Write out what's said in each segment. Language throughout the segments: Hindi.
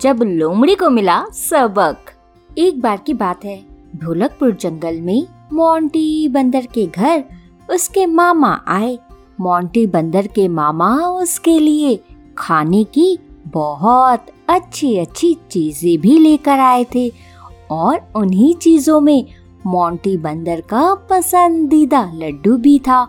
जब लोमड़ी को मिला सबक। एक बार की बात है ढोलकपुर जंगल में मोंटी बंदर के घर उसके मामा आए। मोंटी बंदर के मामा उसके लिए खाने की बहुत अच्छी अच्छी चीज़ें भी लेकर आए थे और उन्हीं चीज़ों में मोंटी बंदर का पसंदीदा लड्डू भी था।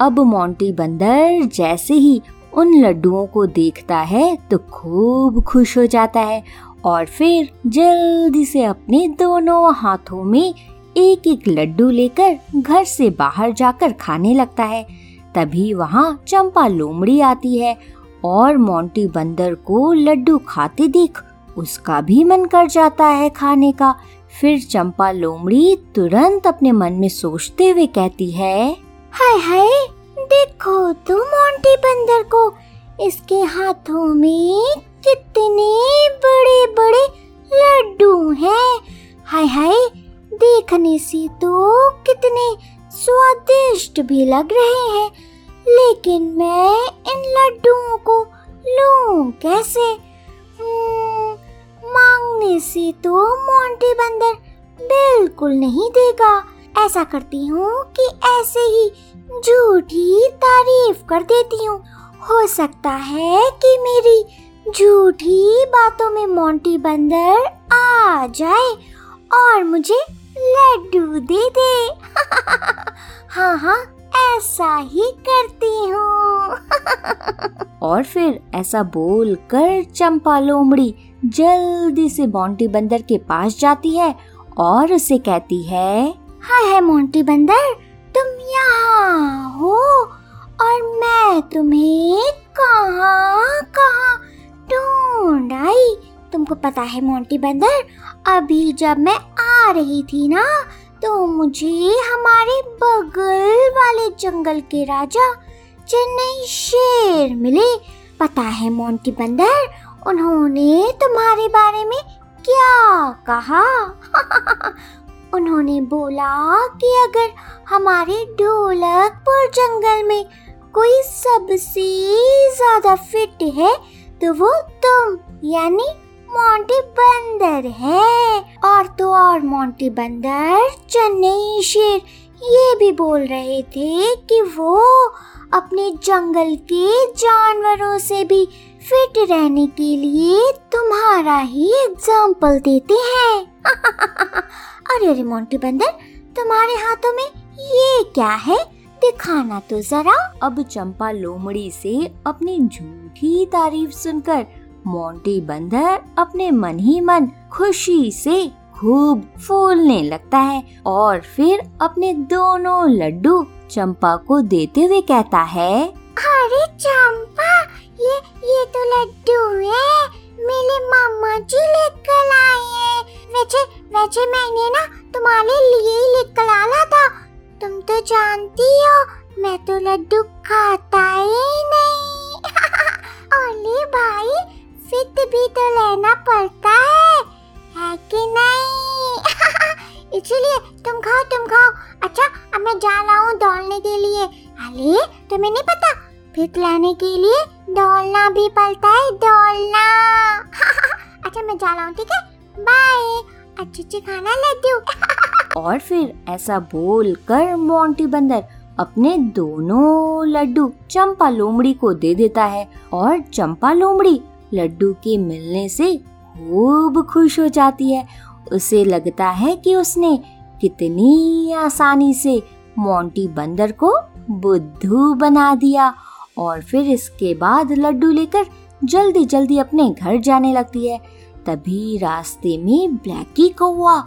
अब मोंटी बंदर जैसे ही उन लड्डुओं को देखता है तो खूब खुश हो जाता है और फिर जल्दी से अपने दोनों हाथों में एक एक लड्डू लेकर घर से बाहर जाकर खाने लगता है। तभी वहाँ चंपा लोमड़ी आती है और मोंटी बंदर को लड्डू खाते देख उसका भी मन कर जाता है खाने का। फिर चंपा लोमड़ी तुरंत अपने मन में सोचते हुए कहती है, हाय हाय देखो तो मोंटी बंदर को इसके हाथों में कितने बड़े बड़े लड्डू हैं। हाय हाय देखने से तो कितने स्वादिष्ट भी लग रहे हैं। लेकिन मैं इन लड्डुओं को लूँ कैसे? हम्म, मांगने से तो मोंटी बंदर बिल्कुल नहीं देगा। ऐसा करती हूँ कि ऐसे ही झूठी तारीफ़ कर देती हूँ। हो सकता है कि मेरी झूठी बातों में मोंटी बंदर आ जाए और मुझे लड्डू दे दे। हाँ हाँ ऐसा ही करती हूँ। और फिर ऐसा बोल कर चंपा लोमड़ी जल्दी से मोंटी बंदर के पास जाती है और उसे कहती है, हाय है मोंटी बंदर यहाँ हो और मैं तुम्हें कहाँ कहाँ ढूंढ आई। तुमको पता है मोंटी बंदर, अभी जब मैं आ रही थी ना तो मुझे हमारे बगल वाले जंगल के राजा चेन्नई शेर मिले। पता है मोंटी बंदर, उन्होंने तुम्हारे बारे में क्या कहा? उन्होंने बोला कि अगर हमारे ढोलकपुर जंगल में कोई सबसे ज़्यादा फिट है तो वो तुम, यानी मोंटी बंदर है। और तो और मोंटी बंदर चेन्नई शेर ये भी बोल रहे थे कि वो अपने जंगल के जानवरों से भी फिट रहने के लिए तुम्हारा ही एग्ज़ाम्पल देते हैं। अरे अरे मोंटी बंदर तुम्हारे हाथों में ये क्या है? दिखाना तो जरा। अब चंपा लोमड़ी से अपनी झूठी तारीफ़ सुनकर मोंटी बंदर अपने मन ही मन खुशी से खूब फूलने लगता है और फिर अपने दोनों लड्डू चंपा को देते हुए कहता है, अरे चंपा, ये ये तो लड्डू है। मेरे मामा जी लेकर आए हैं। वैसे वैसे मैंने ना तुम्हारे लिए ही लेकर आना था। तुम तो जानती हो, मैं तो लड्डू खाता ही नहीं। ओले भाई, फिट भी तो लेना पड़ता है है कि नहीं? इसलिए तुम खाओ तुम खाओ। अच्छा अब मैं जा रहा हूँ दौड़ने के लिए। अरे तुम्हें नहीं पता, फिट लाने के लिए दौड़ना भी पड़ता है, दौड़ना। अच्छा मैं जा रहा हूँ, ठीक है? बाय अच्छे खाना लड्डू और फिर ऐसा बोल कर मोंटी बंदर अपने दोनों लड्डू चंपा लोमड़ी को दे देता है और चंपा लोमड़ी लड्डू के मिलने से खूब खुश हो जाती है। उसे लगता है कि उसने कितनी आसानी से मोंटी बंदर को बुद्धू बना दिया और फिर इसके बाद लड्डू लेकर जल्दी जल्दी अपने घर जाने लगती है। तभी रास्ते में ब्लैकी कौआ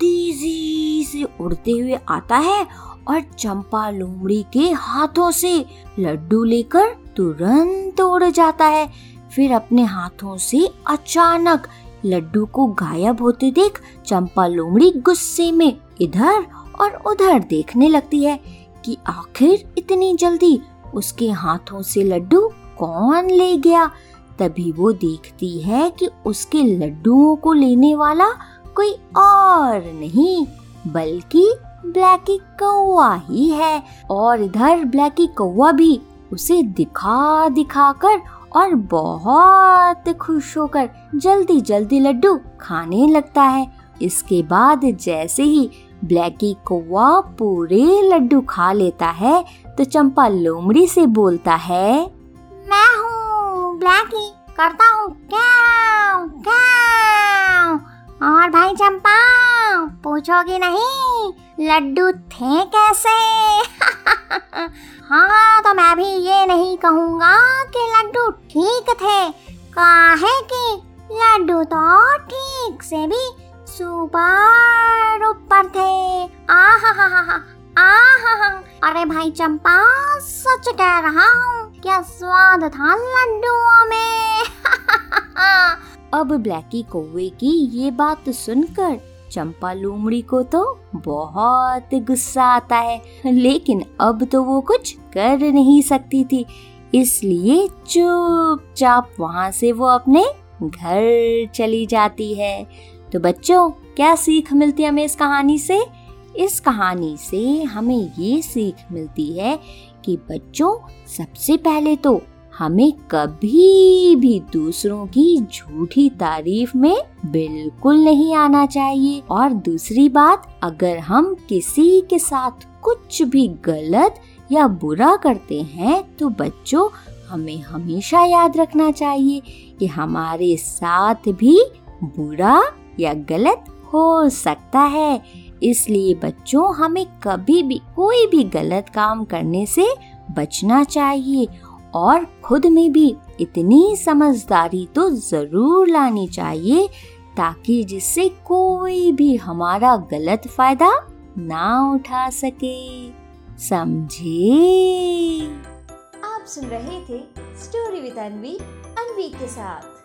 तेज़ी से उड़ते हुए आता है और चंपा लोमड़ी के हाथों से लड्डू लेकर तुरंत उड़ जाता है। फिर अपने हाथों से अचानक लड्डू को गायब होते देख चंपा लोमड़ी गुस्से में इधर और उधर देखने लगती है कि आखिर इतनी जल्दी उसके हाथों से लड्डू कौन ले गया? तभी वो देखती है कि उसके लड्डुओं को लेने वाला कोई और नहीं, बल्कि ब्लैकी कौआ ही है। और इधर ब्लैकी कौआ भी उसे दिखा दिखा कर और बहुत खुश होकर जल्दी जल्दी लड्डू खाने लगता है। इसके बाद जैसे ही ब्लैकी कौआ पूरे लड्डू खा लेता है तो चंपा लोमड़ी से बोलता है हूँ ब्लैकी करता हूँ। क्या क्या और भाई चंपा, पूछोगी नहीं, लड्डू थे कैसे? हाँ तो मैं भी ये नहीं कहूँगा कि लड्डू ठीक थे। काहे कि लड्डू तो ठीक से भी सुपर ऊपर थे। आहा हा हा हा अरे भाई चंपा, सच कह रहा हूँ क्या स्वाद था लड्डुओं में? अब ब्लैकी कौवे की ये बात सुनकर चंपा लोमड़ी को तो बहुत गुस्सा आता है, लेकिन अब तो वो कुछ कर नहीं सकती थी, इसलिए चुपचाप वहाँ से वो अपने घर चली जाती है। तो बच्चों, क्या सीख मिलती है हमें इस कहानी से? इस कहानी से हमें ये सीख मिलती है कि बच्चों, सबसे पहले तो हमें कभी भी दूसरों की झूठी तारीफ़ में बिल्कुल नहीं आना चाहिए। और दूसरी बात, अगर हम किसी के साथ कुछ भी गलत या बुरा करते हैं तो बच्चों, हमें हमेशा याद रखना चाहिए कि हमारे साथ भी बुरा या गलत हो सकता है। इसलिए बच्चों, हमें कभी भी कोई भी गलत काम करने से बचना चाहिए और खुद में भी इतनी समझदारी तो ज़रूर लानी चाहिए ताकि जिससे कोई भी हमारा गलत फ़ायदा ना उठा सके। समझे? आप सुन रहे थे स्टोरी विद अनवी अनवी के साथ।